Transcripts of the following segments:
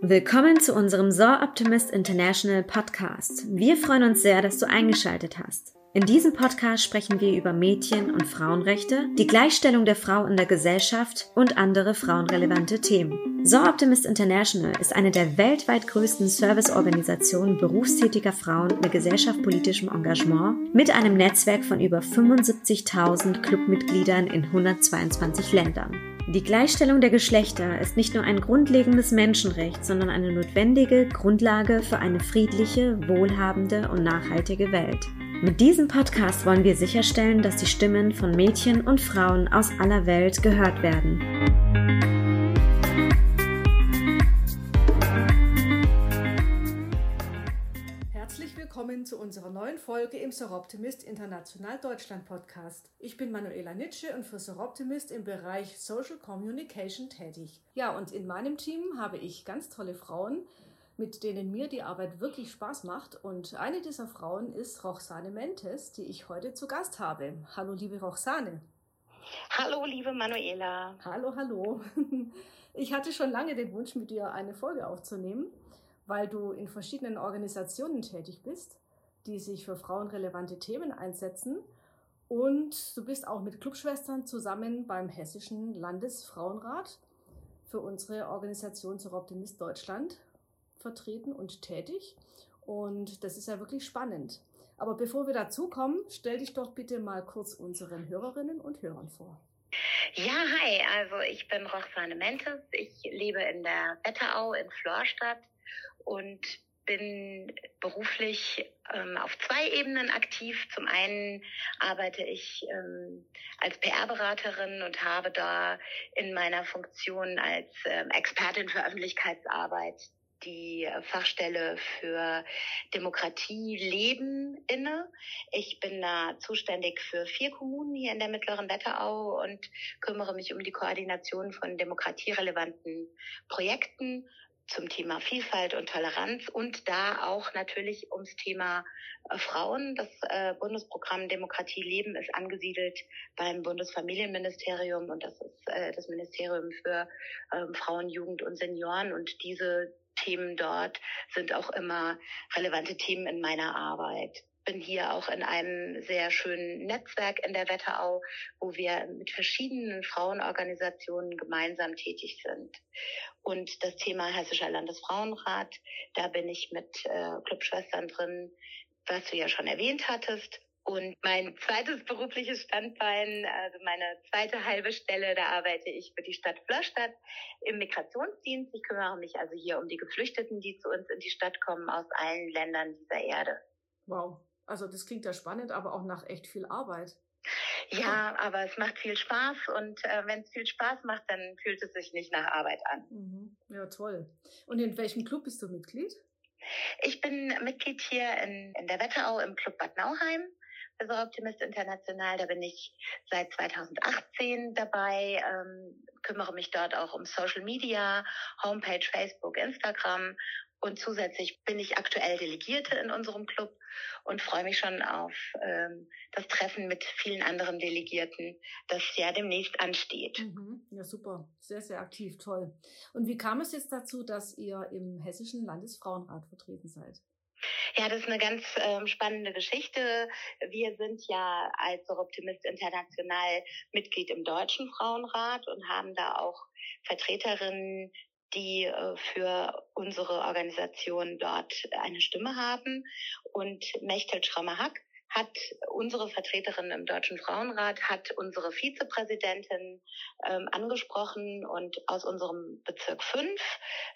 Willkommen zu unserem Saw Optimist International Podcast. Wir freuen uns sehr, dass du eingeschaltet hast. In diesem Podcast sprechen wir über Mädchen- und Frauenrechte, die Gleichstellung der Frau in der Gesellschaft und andere frauenrelevante Themen. Saw Optimist International ist eine der weltweit größten Serviceorganisationen berufstätiger Frauen mit gesellschaftspolitischem Engagement mit einem Netzwerk von über 75.000 Clubmitgliedern in 122 Ländern. Die Gleichstellung der Geschlechter ist nicht nur ein grundlegendes Menschenrecht, sondern eine notwendige Grundlage für eine friedliche, wohlhabende und nachhaltige Welt. Mit diesem Podcast wollen wir sicherstellen, dass die Stimmen von Mädchen und Frauen aus aller Welt gehört werden. Willkommen zu unserer neuen Folge im Soroptimist International Deutschland Podcast. Ich bin Manuela Nitsche und für Soroptimist im Bereich Social Communication tätig. Ja, und in meinem Team habe ich ganz tolle Frauen, mit denen mir die Arbeit wirklich Spaß macht. Und eine dieser Frauen ist Roxane Mentes, die ich heute zu Gast habe. Hallo, liebe Roxane. Hallo, liebe Manuela. Hallo, hallo. Ich hatte schon lange den Wunsch, mit dir eine Folge aufzunehmen weil du in verschiedenen Organisationen tätig bist, die sich für frauenrelevante Themen einsetzen. Und du bist auch mit Clubschwestern zusammen beim Hessischen Landesfrauenrat für unsere Organisation zur Optimist Deutschland vertreten und tätig. Und das ist ja wirklich spannend. Aber bevor wir dazu kommen, stell dich doch bitte mal kurz unseren Hörerinnen und Hörern vor. Ja, hi, also ich bin Roxane Mentes. Ich lebe in der Wetterau in Florstadt und bin beruflich ähm, auf zwei Ebenen aktiv. Zum einen arbeite ich ähm, als PR-Beraterin und habe da in meiner Funktion als ähm, Expertin für Öffentlichkeitsarbeit die Fachstelle für Demokratie Leben inne. Ich bin da zuständig für vier Kommunen hier in der mittleren Wetterau und kümmere mich um die Koordination von demokratierelevanten Projekten zum Thema Vielfalt und Toleranz und da auch natürlich ums Thema äh, Frauen. Das äh, Bundesprogramm Demokratie Leben ist angesiedelt beim Bundesfamilienministerium und das ist äh, das Ministerium für ähm, Frauen, Jugend und Senioren und diese Themen dort sind auch immer relevante Themen in meiner Arbeit bin hier auch in einem sehr schönen Netzwerk in der Wetterau, wo wir mit verschiedenen Frauenorganisationen gemeinsam tätig sind. Und das Thema Hessischer Landesfrauenrat, da bin ich mit äh, Clubschwestern drin, was du ja schon erwähnt hattest. Und mein zweites berufliches Standbein, also meine zweite halbe Stelle, da arbeite ich für die Stadt Flörstadt im Migrationsdienst. Ich kümmere mich also hier um die Geflüchteten, die zu uns in die Stadt kommen aus allen Ländern dieser Erde. Wow, also das klingt ja spannend, aber auch nach echt viel Arbeit. Ja, aber es macht viel Spaß und äh, wenn es viel Spaß macht, dann fühlt es sich nicht nach Arbeit an. Mhm. Ja, toll. Und in welchem Club bist du Mitglied? Ich bin Mitglied hier in, in der Wetterau im Club Bad Nauheim. Also Optimist International, da bin ich seit 2018 dabei, ähm, kümmere mich dort auch um Social Media, Homepage, Facebook, Instagram und zusätzlich bin ich aktuell Delegierte in unserem Club und freue mich schon auf ähm, das Treffen mit vielen anderen Delegierten, das ja demnächst ansteht. Mhm. Ja, super. Sehr, sehr aktiv. Toll. Und wie kam es jetzt dazu, dass ihr im Hessischen Landesfrauenrat vertreten seid? Ja, das ist eine ganz ähm, spannende Geschichte. Wir sind ja als Optimist International Mitglied im Deutschen Frauenrat und haben da auch Vertreterinnen die äh, für unsere Organisation dort eine Stimme haben. Und Mechtel Schrammerhack hat unsere Vertreterin im Deutschen Frauenrat, hat unsere Vizepräsidentin ähm, angesprochen und aus unserem Bezirk 5,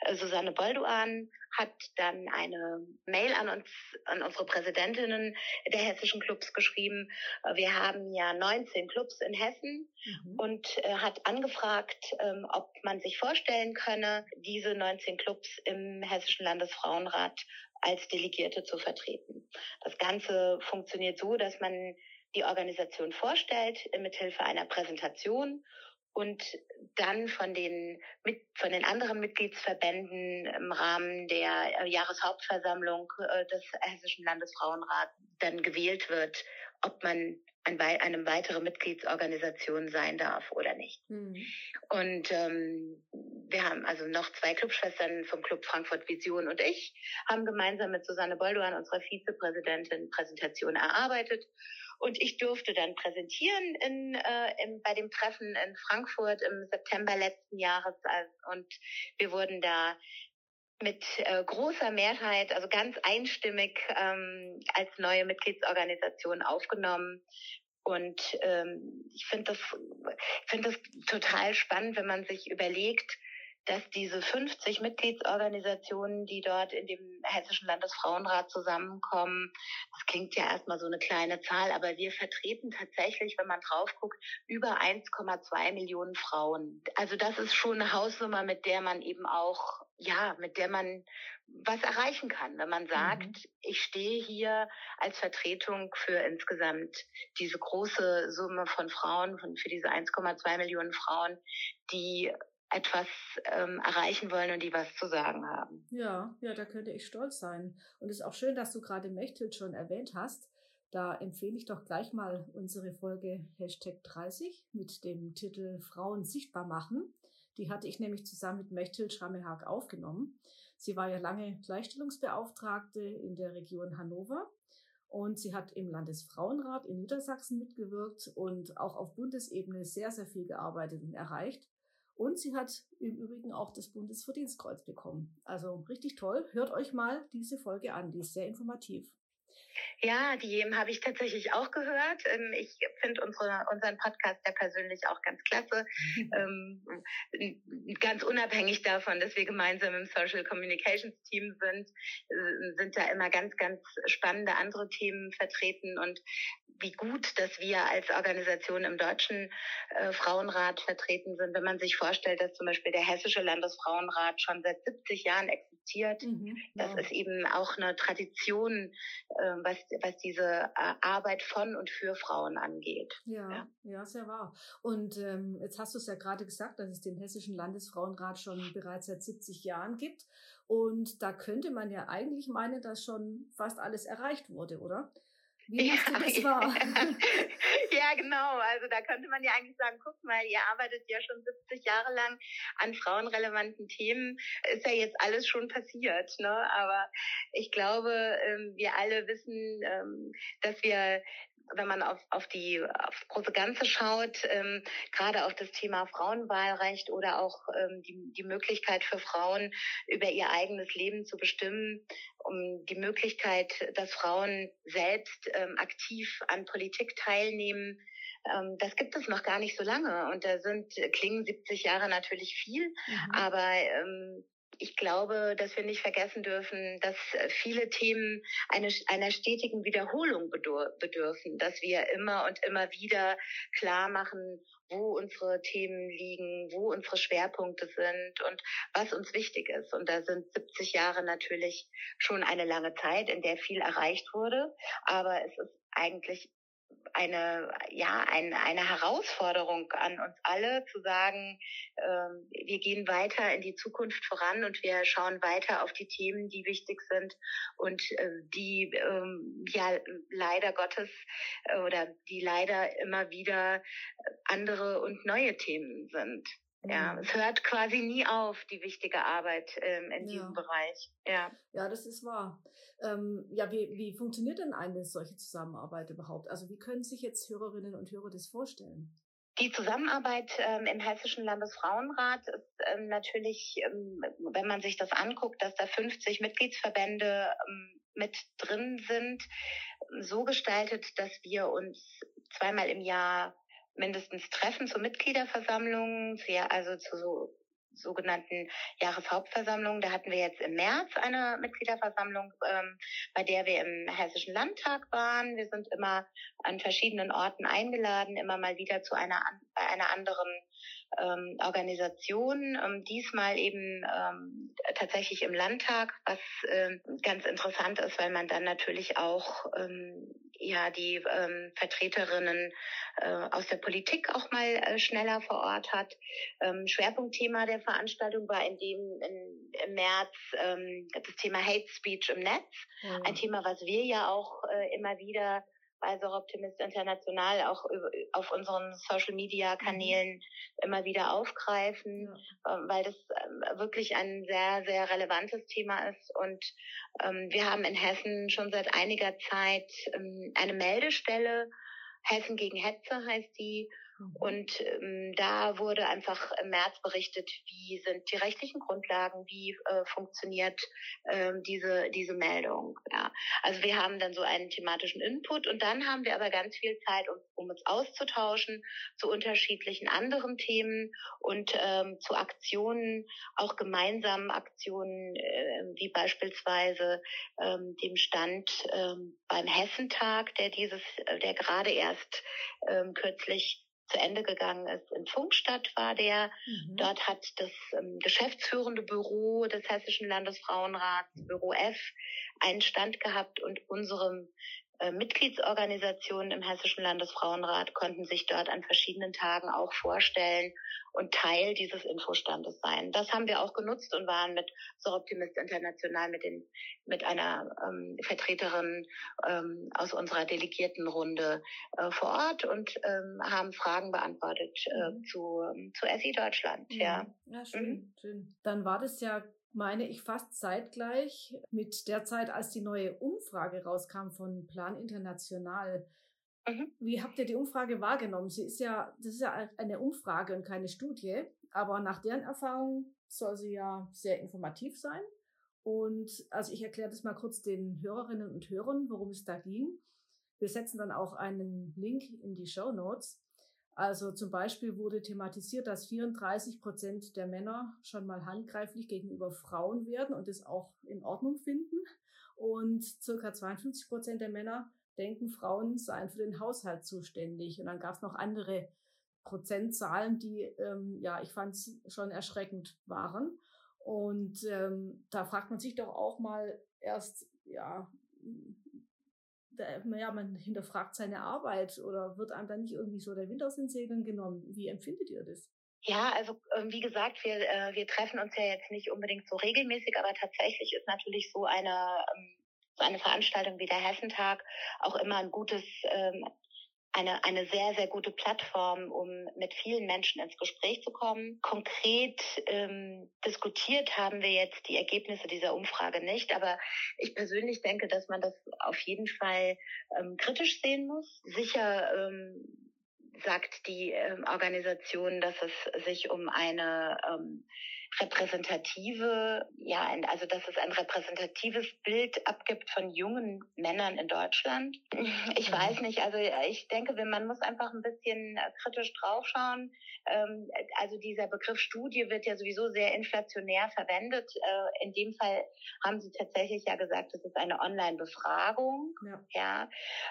äh, Susanne Bolduan, hat dann eine Mail an uns, an unsere Präsidentinnen der hessischen Clubs geschrieben. Äh, wir haben ja 19 Clubs in Hessen mhm. und äh, hat angefragt, ähm, ob man sich vorstellen könne, diese 19 Clubs im Hessischen Landesfrauenrat als Delegierte zu vertreten. Das Ganze funktioniert so, dass man die Organisation vorstellt mithilfe einer Präsentation und dann von den mit, von den anderen Mitgliedsverbänden im Rahmen der äh, Jahreshauptversammlung äh, des Hessischen Landesfrauenrats dann gewählt wird, ob man eine weitere Mitgliedsorganisation sein darf oder nicht. Mhm. Und ähm, wir haben also noch zwei Clubschwestern vom Club Frankfurt Vision und ich haben gemeinsam mit Susanne Bolduan, unserer Vizepräsidentin, Präsentation erarbeitet. Und ich durfte dann präsentieren in, äh, im, bei dem Treffen in Frankfurt im September letzten Jahres. Und wir wurden da mit äh, großer Mehrheit, also ganz einstimmig ähm, als neue Mitgliedsorganisation aufgenommen. Und ähm, ich finde das, finde das total spannend, wenn man sich überlegt, dass diese 50 Mitgliedsorganisationen, die dort in dem Hessischen Landesfrauenrat zusammenkommen, das klingt ja erstmal so eine kleine Zahl, aber wir vertreten tatsächlich, wenn man drauf guckt, über 1,2 Millionen Frauen. Also das ist schon eine Hausnummer, mit der man eben auch, ja, mit der man was erreichen kann, wenn man sagt, mhm. ich stehe hier als Vertretung für insgesamt diese große Summe von Frauen, von, für diese 1,2 Millionen Frauen, die etwas ähm, erreichen wollen und die was zu sagen haben. Ja, ja, da könnte ich stolz sein. Und es ist auch schön, dass du gerade Mechthild schon erwähnt hast. Da empfehle ich doch gleich mal unsere Folge Hashtag 30 mit dem Titel Frauen sichtbar machen. Die hatte ich nämlich zusammen mit Mechthild Schrammehag aufgenommen. Sie war ja lange Gleichstellungsbeauftragte in der Region Hannover und sie hat im Landesfrauenrat in Niedersachsen mitgewirkt und auch auf Bundesebene sehr, sehr viel gearbeitet und erreicht. Und sie hat im Übrigen auch das Bundesverdienstkreuz bekommen. Also richtig toll. Hört euch mal diese Folge an, die ist sehr informativ. Ja, die habe ich tatsächlich auch gehört. Ähm, ich finde unsere, unseren Podcast ja persönlich auch ganz klasse. ähm, ganz unabhängig davon, dass wir gemeinsam im Social Communications Team sind, äh, sind da immer ganz, ganz spannende andere Themen vertreten und wie gut, dass wir als Organisation im Deutschen äh, Frauenrat vertreten sind, wenn man sich vorstellt, dass zum Beispiel der Hessische Landesfrauenrat schon seit 70 Jahren existiert. Mhm, ja. Das ist eben auch eine Tradition, äh, was, was diese äh, Arbeit von und für Frauen angeht. Ja, ja, ja sehr wahr. Und ähm, jetzt hast du es ja gerade gesagt, dass es den Hessischen Landesfrauenrat schon bereits seit 70 Jahren gibt. Und da könnte man ja eigentlich meinen, dass schon fast alles erreicht wurde, oder? Wie ja, das war. ja, genau. Also da könnte man ja eigentlich sagen, guck mal, ihr arbeitet ja schon 70 Jahre lang an frauenrelevanten Themen. Ist ja jetzt alles schon passiert. Ne? Aber ich glaube, ähm, wir alle wissen, ähm, dass wir wenn man auf, auf die aufs große Ganze schaut, ähm, gerade auf das Thema Frauenwahlrecht oder auch ähm, die, die Möglichkeit für Frauen über ihr eigenes Leben zu bestimmen, um die Möglichkeit, dass Frauen selbst ähm, aktiv an Politik teilnehmen, ähm, das gibt es noch gar nicht so lange. Und da sind klingen 70 Jahre natürlich viel, mhm. aber ähm, ich glaube, dass wir nicht vergessen dürfen, dass äh, viele Themen eine, einer stetigen Wiederholung bedürfen, dass wir immer und immer wieder klar machen, wo unsere Themen liegen, wo unsere Schwerpunkte sind und was uns wichtig ist. Und da sind 70 Jahre natürlich schon eine lange Zeit, in der viel erreicht wurde. Aber es ist eigentlich eine, ja, ein, eine Herausforderung an uns alle zu sagen, ähm, wir gehen weiter in die Zukunft voran und wir schauen weiter auf die Themen, die wichtig sind und äh, die ähm, ja leider Gottes äh, oder die leider immer wieder andere und neue Themen sind. Ja, mhm. es hört quasi nie auf, die wichtige Arbeit ähm, in ja. diesem Bereich. Ja. ja, das ist wahr. Ähm, ja, wie, wie funktioniert denn eine solche Zusammenarbeit überhaupt? Also wie können sich jetzt Hörerinnen und Hörer das vorstellen? Die Zusammenarbeit ähm, im Hessischen Landesfrauenrat ist ähm, natürlich, ähm, wenn man sich das anguckt, dass da 50 Mitgliedsverbände ähm, mit drin sind, so gestaltet, dass wir uns zweimal im Jahr mindestens Treffen zur Mitgliederversammlung, also zu so sogenannten Jahreshauptversammlungen. Da hatten wir jetzt im März eine Mitgliederversammlung, ähm, bei der wir im Hessischen Landtag waren. Wir sind immer an verschiedenen Orten eingeladen, immer mal wieder zu einer, bei einer anderen ähm, Organisation. Ähm, diesmal eben ähm, tatsächlich im Landtag, was ähm, ganz interessant ist, weil man dann natürlich auch ähm, ja die ähm, Vertreterinnen äh, aus der Politik auch mal äh, schneller vor Ort hat. Ähm, Schwerpunktthema der Veranstaltung war in dem in, im März ähm, das Thema Hate Speech im Netz, mhm. ein Thema, was wir ja auch äh, immer wieder bei Soroptimist International auch auf unseren Social Media Kanälen mhm. immer wieder aufgreifen, ja. Ähm, weil das ähm, wirklich ein sehr, sehr relevantes Thema ist. Und ähm, wir haben in Hessen schon seit einiger Zeit ähm, eine Meldestelle, Hessen gegen Hetze heißt die. Und ähm, da wurde einfach im März berichtet, wie sind die rechtlichen Grundlagen, wie äh, funktioniert ähm, diese, diese Meldung. Ja. Also wir haben dann so einen thematischen Input und dann haben wir aber ganz viel Zeit, um, um uns auszutauschen zu unterschiedlichen anderen Themen und ähm, zu Aktionen, auch gemeinsamen Aktionen, äh, wie beispielsweise ähm, dem Stand ähm, beim Hessentag, der dieses, äh, der gerade erst ähm, kürzlich zu Ende gegangen ist. In Funkstadt war der. Mhm. Dort hat das ähm, geschäftsführende Büro des Hessischen Landesfrauenrats, Büro F, einen Stand gehabt und unserem Mitgliedsorganisationen im Hessischen Landesfrauenrat konnten sich dort an verschiedenen Tagen auch vorstellen und Teil dieses Infostandes sein. Das haben wir auch genutzt und waren mit So Optimist International mit den mit einer ähm, Vertreterin ähm, aus unserer Delegiertenrunde äh, vor Ort und ähm, haben Fragen beantwortet äh, mhm. zu zu SI Deutschland. Ja, ja, ja schön, mhm. schön. Dann war das ja meine ich, fast zeitgleich mit der Zeit, als die neue Umfrage rauskam von Plan International. Mhm. Wie habt ihr die Umfrage wahrgenommen? Sie ist ja, das ist ja eine Umfrage und keine Studie, aber nach deren Erfahrung soll sie ja sehr informativ sein. Und also ich erkläre das mal kurz den Hörerinnen und Hörern, worum es da ging. Wir setzen dann auch einen Link in die Show Notes. Also zum Beispiel wurde thematisiert, dass 34 Prozent der Männer schon mal handgreiflich gegenüber Frauen werden und es auch in Ordnung finden. Und circa 52 Prozent der Männer denken, Frauen seien für den Haushalt zuständig. Und dann gab es noch andere Prozentzahlen, die, ähm, ja, ich fand es schon erschreckend waren. Und ähm, da fragt man sich doch auch mal erst, ja, ja, man hinterfragt seine Arbeit oder wird einem dann nicht irgendwie so der Wind aus den Segeln genommen? Wie empfindet ihr das? Ja, also ähm, wie gesagt, wir, äh, wir treffen uns ja jetzt nicht unbedingt so regelmäßig, aber tatsächlich ist natürlich so eine, ähm, so eine Veranstaltung wie der Hessentag auch immer ein gutes ähm, eine, eine sehr, sehr gute Plattform, um mit vielen Menschen ins Gespräch zu kommen. Konkret ähm, diskutiert haben wir jetzt die Ergebnisse dieser Umfrage nicht, aber ich persönlich denke, dass man das auf jeden Fall ähm, kritisch sehen muss. Sicher ähm, sagt die ähm, Organisation, dass es sich um eine ähm, repräsentative, ja, also dass es ein repräsentatives Bild abgibt von jungen Männern in Deutschland. Ich mhm. weiß nicht, also ich denke, man muss einfach ein bisschen äh, kritisch draufschauen. Ähm, also dieser Begriff Studie wird ja sowieso sehr inflationär verwendet. Äh, in dem Fall haben Sie tatsächlich ja gesagt, es ist eine Online-Befragung. Ja. ja.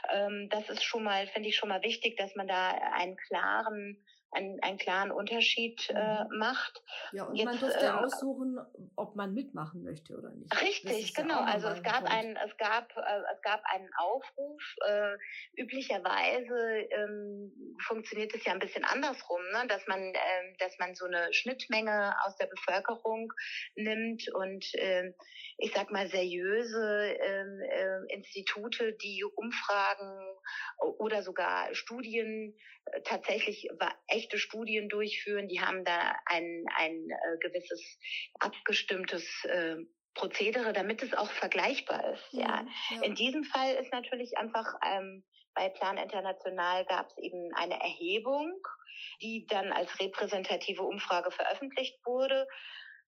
Ähm, das ist schon mal, finde ich schon mal wichtig, dass man da einen klaren einen, einen klaren Unterschied äh, mhm. macht. Ja, und Jetzt, man durfte äh, aussuchen, ob man mitmachen möchte oder nicht. Richtig, genau. Ja also es gab einen, es gab, äh, es gab einen Aufruf. Äh, üblicherweise ähm, funktioniert es ja ein bisschen andersrum, ne? dass man, äh, dass man so eine Schnittmenge aus der Bevölkerung nimmt und äh, ich sag mal seriöse ähm, äh, Institute, die Umfragen oder sogar Studien äh, tatsächlich echte Studien durchführen. Die haben da ein, ein äh, gewisses abgestimmtes äh, Prozedere, damit es auch vergleichbar ist. Ja. ja. In diesem Fall ist natürlich einfach ähm, bei Plan International gab es eben eine Erhebung, die dann als repräsentative Umfrage veröffentlicht wurde.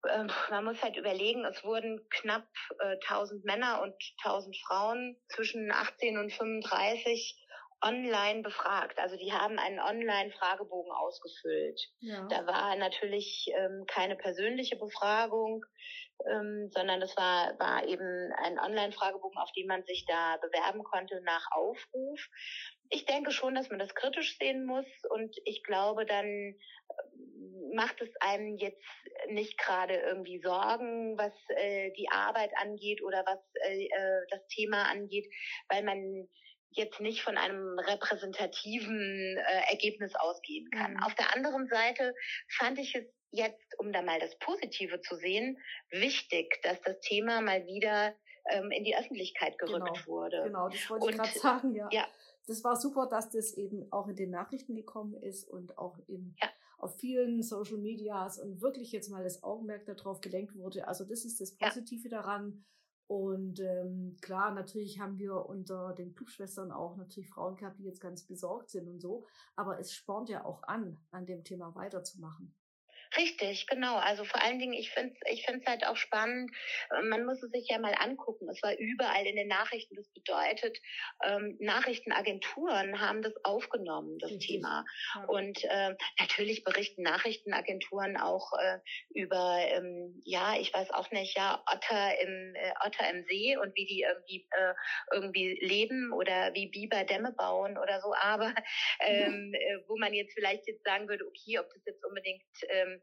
Ähm, man muss halt überlegen, es wurden knapp äh, 1000 Männer und 1000 Frauen zwischen 18 und 35 online befragt. Also die haben einen Online-Fragebogen ausgefüllt. Ja. Da war natürlich ähm, keine persönliche Befragung, ähm, sondern es war, war eben ein Online-Fragebogen, auf den man sich da bewerben konnte nach Aufruf. Ich denke schon, dass man das kritisch sehen muss und ich glaube, dann macht es einem jetzt nicht gerade irgendwie Sorgen, was äh, die Arbeit angeht oder was äh, äh das Thema angeht, weil man jetzt nicht von einem repräsentativen äh, Ergebnis ausgehen kann. Mhm. Auf der anderen Seite fand ich es jetzt, um da mal das Positive zu sehen, wichtig, dass das Thema mal wieder ähm, in die Öffentlichkeit gerückt genau, wurde. Genau, das wollte Und, ich gerade sagen, ja. ja. das war super, dass das eben auch in den Nachrichten gekommen ist und auch in, ja. Auf vielen Social Medias und wirklich jetzt mal das Augenmerk darauf gelenkt wurde. Also das ist das Positive ja. daran. Und ähm, klar, natürlich haben wir unter den Clubschwestern auch natürlich Frauen gehabt, die jetzt ganz besorgt sind und so. Aber es spornt ja auch an, an dem Thema weiterzumachen. Richtig, genau. Also vor allen Dingen, ich finde es ich find's halt auch spannend. Äh, man muss es sich ja mal angucken. Es war überall in den Nachrichten. Das bedeutet, ähm, Nachrichtenagenturen haben das aufgenommen, das Richtig. Thema. Und äh, natürlich berichten Nachrichtenagenturen auch äh, über, ähm, ja, ich weiß auch nicht, ja, Otter im äh, Otter im See und wie die irgendwie äh, irgendwie leben oder wie Biber Dämme bauen oder so. Aber ähm, äh, wo man jetzt vielleicht jetzt sagen würde, okay, ob das jetzt unbedingt ähm,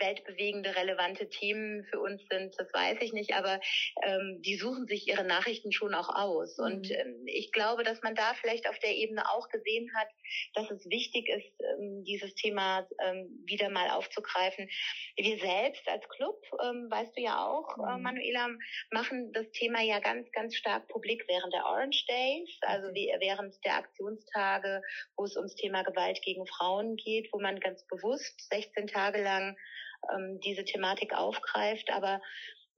weltbewegende, relevante Themen für uns sind, das weiß ich nicht, aber ähm, die suchen sich ihre Nachrichten schon auch aus. Mhm. Und ähm, ich glaube, dass man da vielleicht auf der Ebene auch gesehen hat, dass es wichtig ist, ähm, dieses Thema ähm, wieder mal aufzugreifen. Wir selbst als Club, ähm, weißt du ja auch, äh, mhm. äh, Manuela, machen das Thema ja ganz, ganz stark publik während der Orange Days, also wie, während der Aktionstage, wo es ums Thema Gewalt gegen Frauen geht, wo man ganz bewusst 16 Tage lang ähm, diese Thematik aufgreift. Aber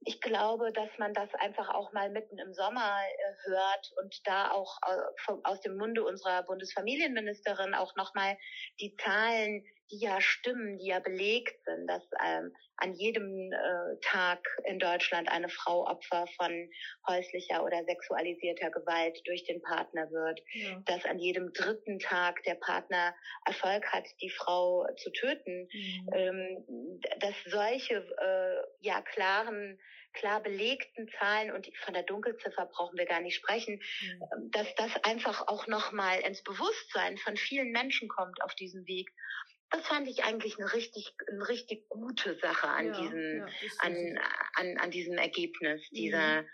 ich glaube, dass man das einfach auch mal mitten im Sommer äh, hört und da auch äh, aus dem Munde unserer Bundesfamilienministerin auch nochmal die Zahlen die ja stimmen, die ja belegt sind, dass ähm, an jedem äh, Tag in Deutschland eine Frau Opfer von häuslicher oder sexualisierter Gewalt durch den Partner wird, ja. dass an jedem dritten Tag der Partner Erfolg hat, die Frau zu töten, mhm. ähm, dass solche äh, ja klaren klar belegten Zahlen und von der Dunkelziffer brauchen wir gar nicht sprechen, mhm. dass das einfach auch nochmal ins Bewusstsein von vielen Menschen kommt auf diesem Weg das fand ich eigentlich eine richtig, eine richtig gute Sache an ja, diesem, ja, an, an, an diesem Ergebnis dieser, mhm.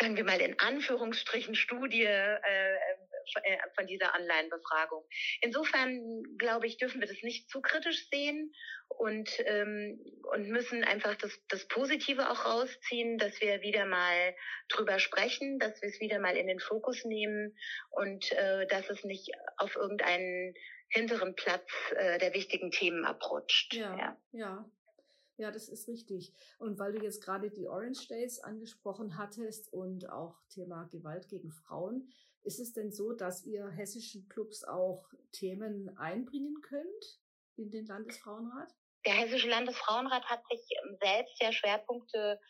sagen wir mal in Anführungsstrichen Studie äh, äh, von dieser Online-Befragung. Insofern glaube ich, dürfen wir das nicht zu kritisch sehen und ähm, und müssen einfach das, das Positive auch rausziehen, dass wir wieder mal drüber sprechen, dass wir es wieder mal in den Fokus nehmen und äh, dass es nicht auf irgendeinen hinteren Platz äh, der wichtigen Themen abrutscht. Ja, ja, ja. Ja, das ist richtig. Und weil du jetzt gerade die Orange Days angesprochen hattest und auch Thema Gewalt gegen Frauen, ist es denn so, dass ihr hessischen Clubs auch Themen einbringen könnt in den Landesfrauenrat? Der Hessische Landesfrauenrat hat sich ähm, selbst ja Schwerpunkte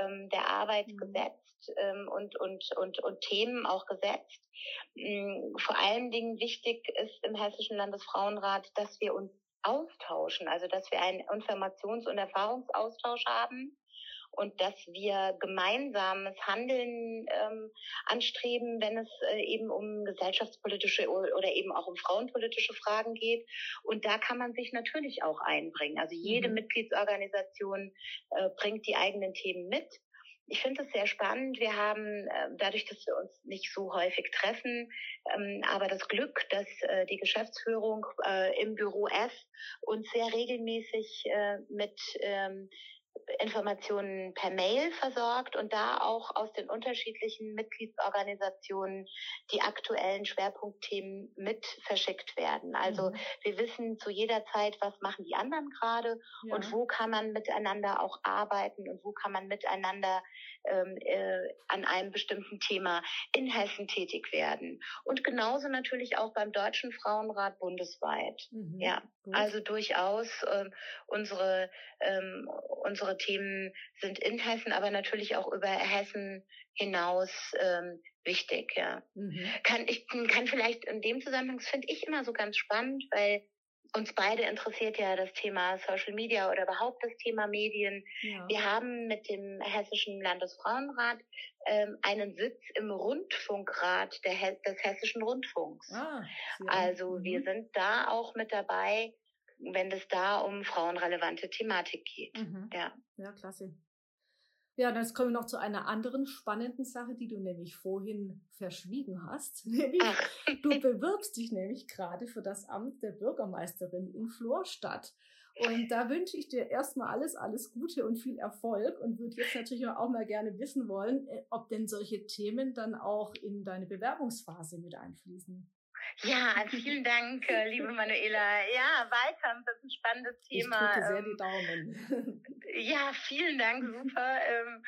ähm, der Arbeit mhm. gesetzt ähm, und, und, und, und Themen auch gesetzt. Ähm, vor allen Dingen wichtig ist im Hessischen Landesfrauenrat, dass wir uns austauschen, also dass wir einen Informations- und Erfahrungsaustausch haben und dass wir gemeinsames Handeln ähm, anstreben, wenn es äh, eben um gesellschaftspolitische oder eben auch um frauenpolitische Fragen geht. Und da kann man sich natürlich auch einbringen. Also jede mhm. Mitgliedsorganisation äh, bringt die eigenen Themen mit. Ich finde es sehr spannend. Wir haben äh, dadurch, dass wir uns nicht so häufig treffen, ähm, aber das Glück, dass äh, die Geschäftsführung äh, im Büro F uns sehr regelmäßig äh, mit ähm, Informationen per Mail versorgt und da auch aus den unterschiedlichen Mitgliedsorganisationen die aktuellen Schwerpunktthemen mit verschickt werden. Also mhm. wir wissen zu jeder Zeit, was machen die anderen gerade ja. und wo kann man miteinander auch arbeiten und wo kann man miteinander ähm, äh, an einem bestimmten Thema in Hessen tätig werden. Und genauso natürlich auch beim Deutschen Frauenrat bundesweit. Mhm. Ja, Gut. also durchaus ähm, unsere ähm, unsere Themen sind in Hessen, aber natürlich auch über Hessen hinaus ähm, wichtig. Ja, mhm. kann ich kann vielleicht in dem Zusammenhang finde ich immer so ganz spannend, weil uns beide interessiert ja das Thema Social Media oder überhaupt das Thema Medien. Ja. Wir haben mit dem Hessischen Landesfrauenrat ähm, einen Sitz im Rundfunkrat der, des Hessischen Rundfunks. Ah. Also mhm. wir sind da auch mit dabei, wenn es da um frauenrelevante Thematik geht. Mhm. Ja. ja, klasse. Ja, dann kommen wir noch zu einer anderen spannenden Sache, die du nämlich vorhin verschwiegen hast. Nämlich, du bewirbst dich nämlich gerade für das Amt der Bürgermeisterin in Florstadt. Und da wünsche ich dir erstmal alles, alles Gute und viel Erfolg und würde jetzt natürlich auch mal gerne wissen wollen, äh, ob denn solche Themen dann auch in deine Bewerbungsphase mit einfließen. Ja, vielen Dank, äh, liebe Manuela. Ja, Wahlkampf ist ein spannendes Thema. Ich drücke sehr die Daumen. Ja, vielen Dank, super. Ähm,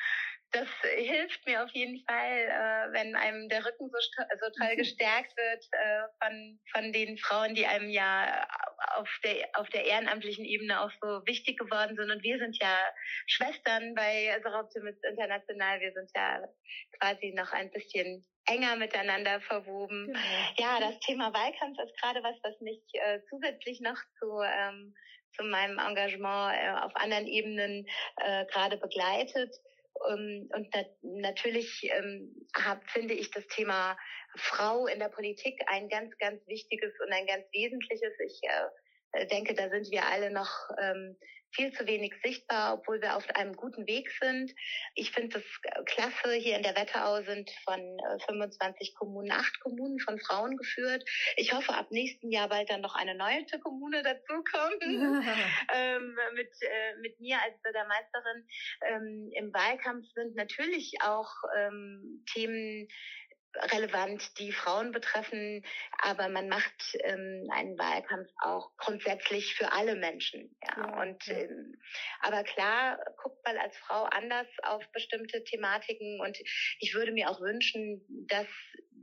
das hilft mir auf jeden Fall, äh, wenn einem der Rücken so, so toll gestärkt wird äh, von, von den Frauen, die einem ja auf der, auf der ehrenamtlichen Ebene auch so wichtig geworden sind. Und wir sind ja Schwestern bei Soroptimist International. Wir sind ja quasi noch ein bisschen enger miteinander verwoben. Genau. Ja, das Thema Wahlkampf ist gerade was, was mich äh, zusätzlich noch zu, ähm, zu meinem Engagement äh, auf anderen Ebenen äh, gerade begleitet. Um, und nat natürlich ähm, hab, finde ich das Thema Frau in der Politik ein ganz, ganz wichtiges und ein ganz wesentliches. Ich äh, denke, da sind wir alle noch ähm, viel zu wenig sichtbar, obwohl wir auf einem guten Weg sind. Ich finde es klasse. Hier in der Wetterau sind von 25 äh, Kommunen acht Kommunen von Frauen geführt. Ich hoffe, ab nächsten Jahr bald dann noch eine neue Kommune dazukommt. ähm, mit, äh, mit mir als Bürgermeisterin. Ähm, Im Wahlkampf sind natürlich auch ähm, Themen relevant, die Frauen betreffen, aber man macht ähm, einen Wahlkampf auch grundsätzlich für alle Menschen. Ja. ja und ähm, aber klar guckt man als Frau anders auf bestimmte Thematiken und ich würde mir auch wünschen, dass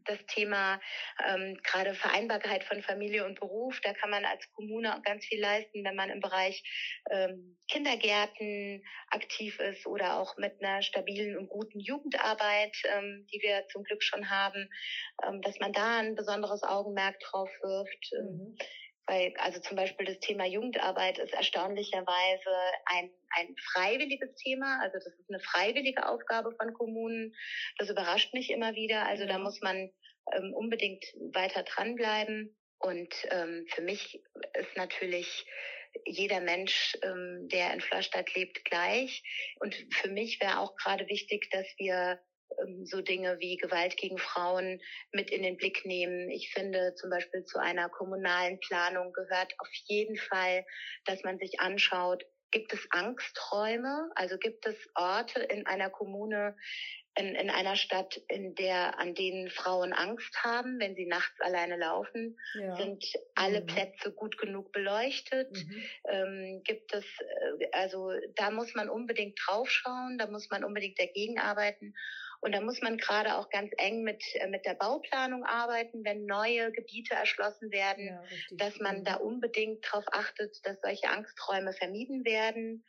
das Thema ähm, gerade Vereinbarkeit von Familie und Beruf. Da kann man als Kommune ganz viel leisten, wenn man im Bereich ähm, Kindergärten aktiv ist oder auch mit einer stabilen und guten Jugendarbeit, ähm, die wir zum Glück schon haben, ähm, dass man da ein besonderes Augenmerk drauf wirft. Ähm, mhm. Weil, also zum Beispiel das Thema Jugendarbeit ist erstaunlicherweise ein, ein freiwilliges Thema. Also das ist eine freiwillige Aufgabe von Kommunen. Das überrascht mich immer wieder. Also ja. da muss man ähm, unbedingt weiter dranbleiben. Und ähm, für mich ist natürlich jeder Mensch, ähm, der in Flörstadt lebt, gleich. Und für mich wäre auch gerade wichtig, dass wir so Dinge wie Gewalt gegen Frauen mit in den Blick nehmen. Ich finde zum Beispiel zu einer kommunalen Planung gehört auf jeden Fall, dass man sich anschaut, gibt es Angsträume? Also gibt es Orte in einer Kommune, in, in einer Stadt, in der, an denen Frauen Angst haben, wenn sie nachts alleine laufen, ja. sind alle mhm. Plätze gut genug beleuchtet? Mhm. Ähm, gibt es, äh, also da muss man unbedingt draufschauen, da muss man unbedingt dagegen arbeiten. Und da muss man gerade auch ganz eng mit, äh, mit der Bauplanung arbeiten, wenn neue Gebiete erschlossen werden, ja, dass man da unbedingt darauf achtet, dass solche Angsträume vermieden werden.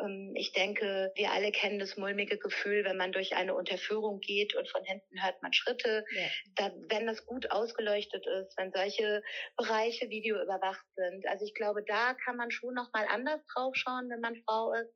Ähm, ich denke, wir alle kennen das mulmige Gefühl, wenn man durch eine Unterführung geht und von hinten hört man Schritte. Ja. Da, wenn das gut ausgeleuchtet ist, wenn solche Bereiche videoüberwacht sind. Also ich glaube, da kann man schon noch mal anders draufschauen, wenn man Frau ist.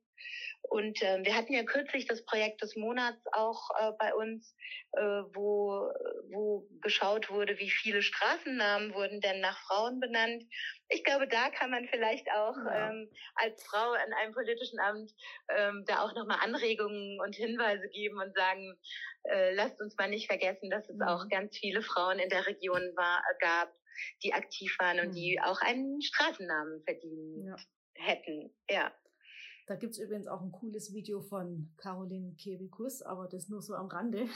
Und äh, wir hatten ja kürzlich das Projekt des Monats auch äh, bei uns, äh, wo, wo geschaut wurde, wie viele Straßennamen wurden denn nach Frauen benannt. Ich glaube, da kann man vielleicht auch ja. ähm, als Frau in einem politischen Amt ähm, da auch nochmal Anregungen und Hinweise geben und sagen, äh, lasst uns mal nicht vergessen, dass es mhm. auch ganz viele Frauen in der Region war, gab, die aktiv waren und mhm. die auch einen Straßennamen verdienen ja. hätten. Ja. Da gibt's übrigens auch ein cooles Video von Caroline Kevikus, aber das nur so am Rande.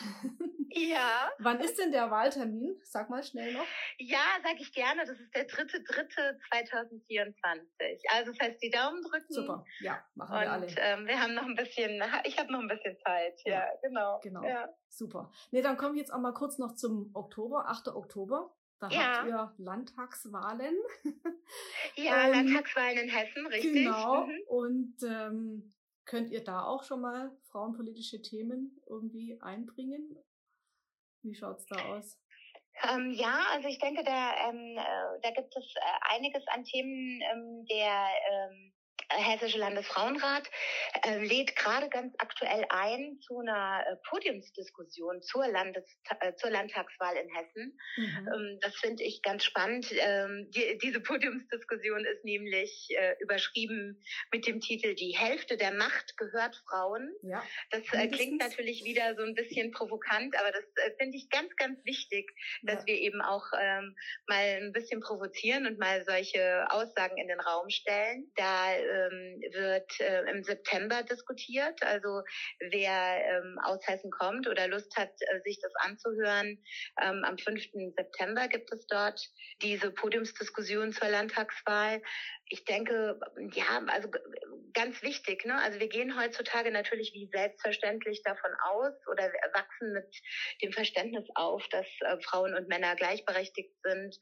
Ja. Wann ist denn der Wahltermin? Sag mal schnell noch. Ja, sag ich gerne. Das ist der dritte, dritte 2024. Also das heißt, die Daumen drücken. Super. Ja, machen wir alle. Und ähm, wir haben noch ein bisschen, ich habe noch ein bisschen Zeit. Ja, ja genau. Genau. Ja. Super. Nee, dann kommen wir jetzt auch mal kurz noch zum Oktober, 8. Oktober. Da ja. habt ihr Landtagswahlen. Ja, ähm, Landtagswahlen in Hessen, richtig. Genau. Mhm. Und ähm, könnt ihr da auch schon mal frauenpolitische Themen irgendwie einbringen? Wie schaut's da aus? Ähm, ja, also ich denke, da, ähm, äh, da gibt es äh, einiges an Themen, ähm, der ähm, Hessische Landesfrauenrat äh, lädt gerade ganz aktuell ein zu einer äh, Podiumsdiskussion zur, Landes äh, zur Landtagswahl in Hessen. Mhm. Ähm, das finde ich ganz spannend. Ähm, die, diese Podiumsdiskussion ist nämlich äh, überschrieben mit dem Titel Die Hälfte der Macht gehört Frauen. Ja, das äh, klingt natürlich wieder so ein bisschen provokant, aber das äh, finde ich ganz, ganz wichtig, dass ja. wir eben auch ähm, mal ein bisschen provozieren und mal solche Aussagen in den Raum stellen. Da ähm, wird äh, im September diskutiert. Also wer ähm, aus Hessen kommt oder Lust hat, äh, sich das anzuhören, ähm, am 5. September gibt es dort diese Podiumsdiskussion zur Landtagswahl ich denke, ja, also ganz wichtig, ne? Also wir gehen heutzutage natürlich wie selbstverständlich davon aus oder wachsen mit dem Verständnis auf, dass äh, Frauen und Männer gleichberechtigt sind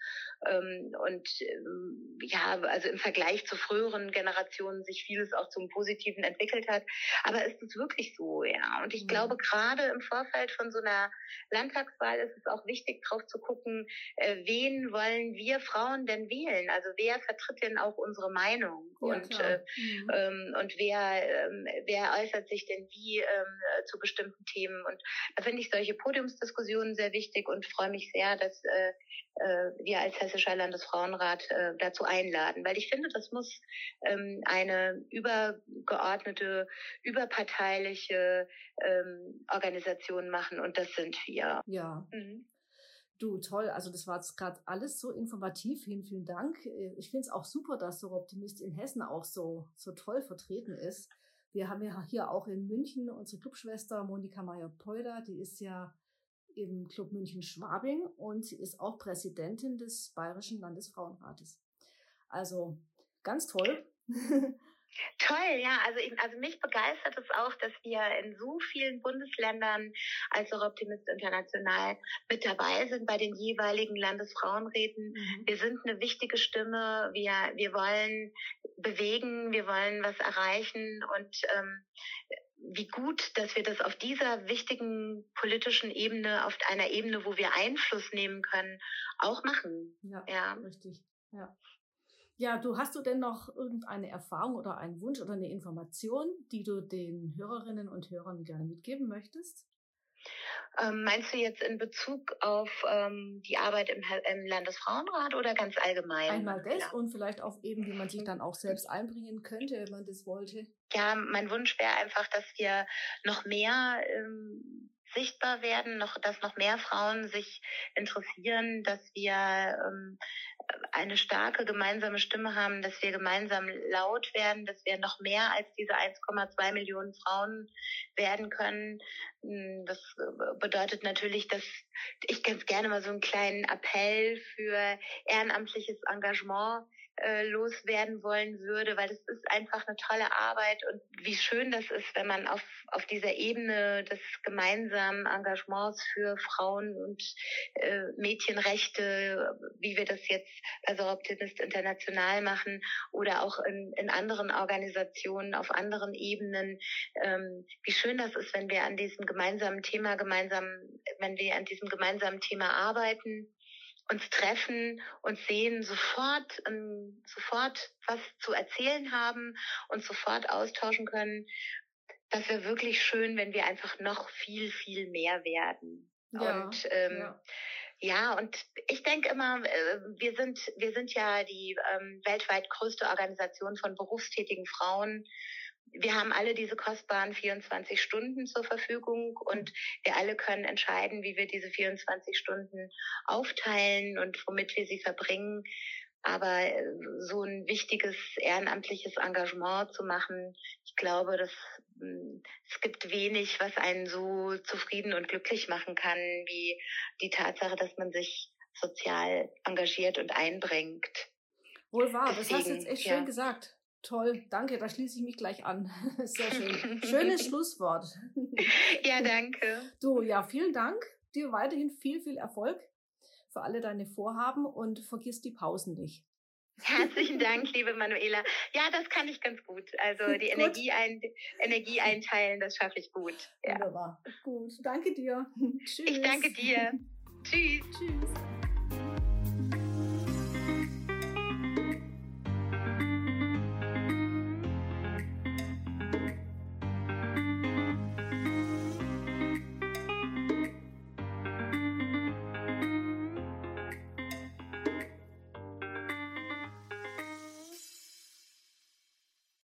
ähm, und ähm, ja, also im Vergleich zu früheren Generationen sich vieles auch zum Positiven entwickelt hat. Aber ist es wirklich so, ja? Und ich mhm. glaube, gerade im Vorfeld von so einer Landtagswahl ist es auch wichtig, drauf zu gucken, äh, wen wollen wir Frauen denn wählen? Also wer vertritt denn auch unsere unsere Meinung ja, und äh, mhm. ähm, und wer ähm, wer äußert sich denn wie ähm, zu bestimmten Themen und da finde ich solche Podiumsdiskussionen sehr wichtig und freue mich sehr, dass äh, äh, wir als Hessischer Landesfrauenrat äh, dazu einladen, weil ich finde, das muss ähm, eine übergeordnete, überparteiliche ähm, Organisation machen und das sind wir. Ja. Mhm. Du, toll. Also das war jetzt gerade alles so informativ. Vielen, vielen Dank. Äh, ich finde es auch super, dass so Optimist in Hessen auch so, so toll vertreten ist. Wir haben ja hier auch in München unsere Clubschwester Monika Meyer-Peuder, die ist ja im Club München Schwabing und sie ist auch Präsidentin des Bayerischen Landesfrauenrates. Also ganz toll. Toll, ja. Also, also mich begeistert es auch, dass wir in so vielen Bundesländern als auch Optimist International mit dabei sind bei den jeweiligen Landesfrauenräten. Mhm. Wir sind eine wichtige Stimme. Wir, wir wollen bewegen, wir wollen was erreichen und ähm, wie gut, dass wir das auf dieser wichtigen politischen Ebene, auf einer Ebene, wo wir Einfluss nehmen können, auch machen. Ja, ja. richtig. Ja. Ja, du hast du denn noch irgendeine Erfahrung oder einen Wunsch oder eine Information, die du den Hörerinnen und Hörern gerne mitgeben möchtest? Ähm, meinst du jetzt in Bezug auf ähm, die Arbeit im, im, Landesfrauenrat oder ganz allgemein? Einmal das ja. und vielleicht auch eben, wie man sich dann auch selbst einbringen könnte, wenn man das wollte. Ja, mein Wunsch wäre einfach, dass wir noch mehr ähm, sichtbar werden, noch, dass noch mehr Frauen sich interessieren, dass wir ähm, eine starke gemeinsame Stimme haben, dass wir gemeinsam laut werden, dass wir noch mehr als diese 1,2 Millionen Frauen werden können. Hm, das äh, bedeutet natürlich, dass ich ganz gerne mal so einen kleinen Appell für ehrenamtliches Engagement äh, loswerden wollen würde, weil es ist einfach eine tolle Arbeit und wie schön das ist, wenn man auf, auf dieser Ebene des gemeinsamen Engagements für Frauen und äh, Mädchenrechte, wie wir das jetzt bei Soroptimist International machen oder auch in, in anderen Organisationen auf anderen Ebenen, ähm, wie schön das ist, wenn wir an diesem gemeinsamen Thema gemeinsam, wenn wir an diesem gemeinsamen Thema arbeiten uns treffen und sehen, sofort, ähm, sofort was zu erzählen haben und sofort austauschen können. Das wäre wirklich schön, wenn wir einfach noch viel, viel mehr werden. Ja, und ähm, ja. Ja, und ich denke immer, äh, wir sind, wir sind ja die ähm, weltweit größte Organisation von berufstätigen Frauen wir haben alle diese kostbaren 24 Stunden zur Verfügung und wir alle können entscheiden, wie wir diese 24 Stunden aufteilen und womit wir sie verbringen. Aber äh, so ein wichtiges ehrenamtliches Engagement zu machen, ich glaube, dass hm, es gibt wenig, was einen so zufrieden und glücklich machen kann, wie die Tatsache, dass man sich sozial engagiert und einbringt. Wohl wahr, Deswegen, das hast du jetzt echt ja. schön gesagt. Toll, danke, da schließe ich mich gleich an. Sehr schön. Schönes Schlusswort. Ja, danke. Du, ja, vielen Dank. Dir weiterhin viel, viel Erfolg für alle deine Vorhaben und vergiss die Pausen nicht. Herzlichen Dank, liebe Manuela. Ja, das kann ich ganz gut. Also die Energie, ein, Energie einteilen, das schaffe ich gut. Ja. Wunderbar. Gut, danke dir. Tschüss. Ich danke dir. Tschüss. Tschüss.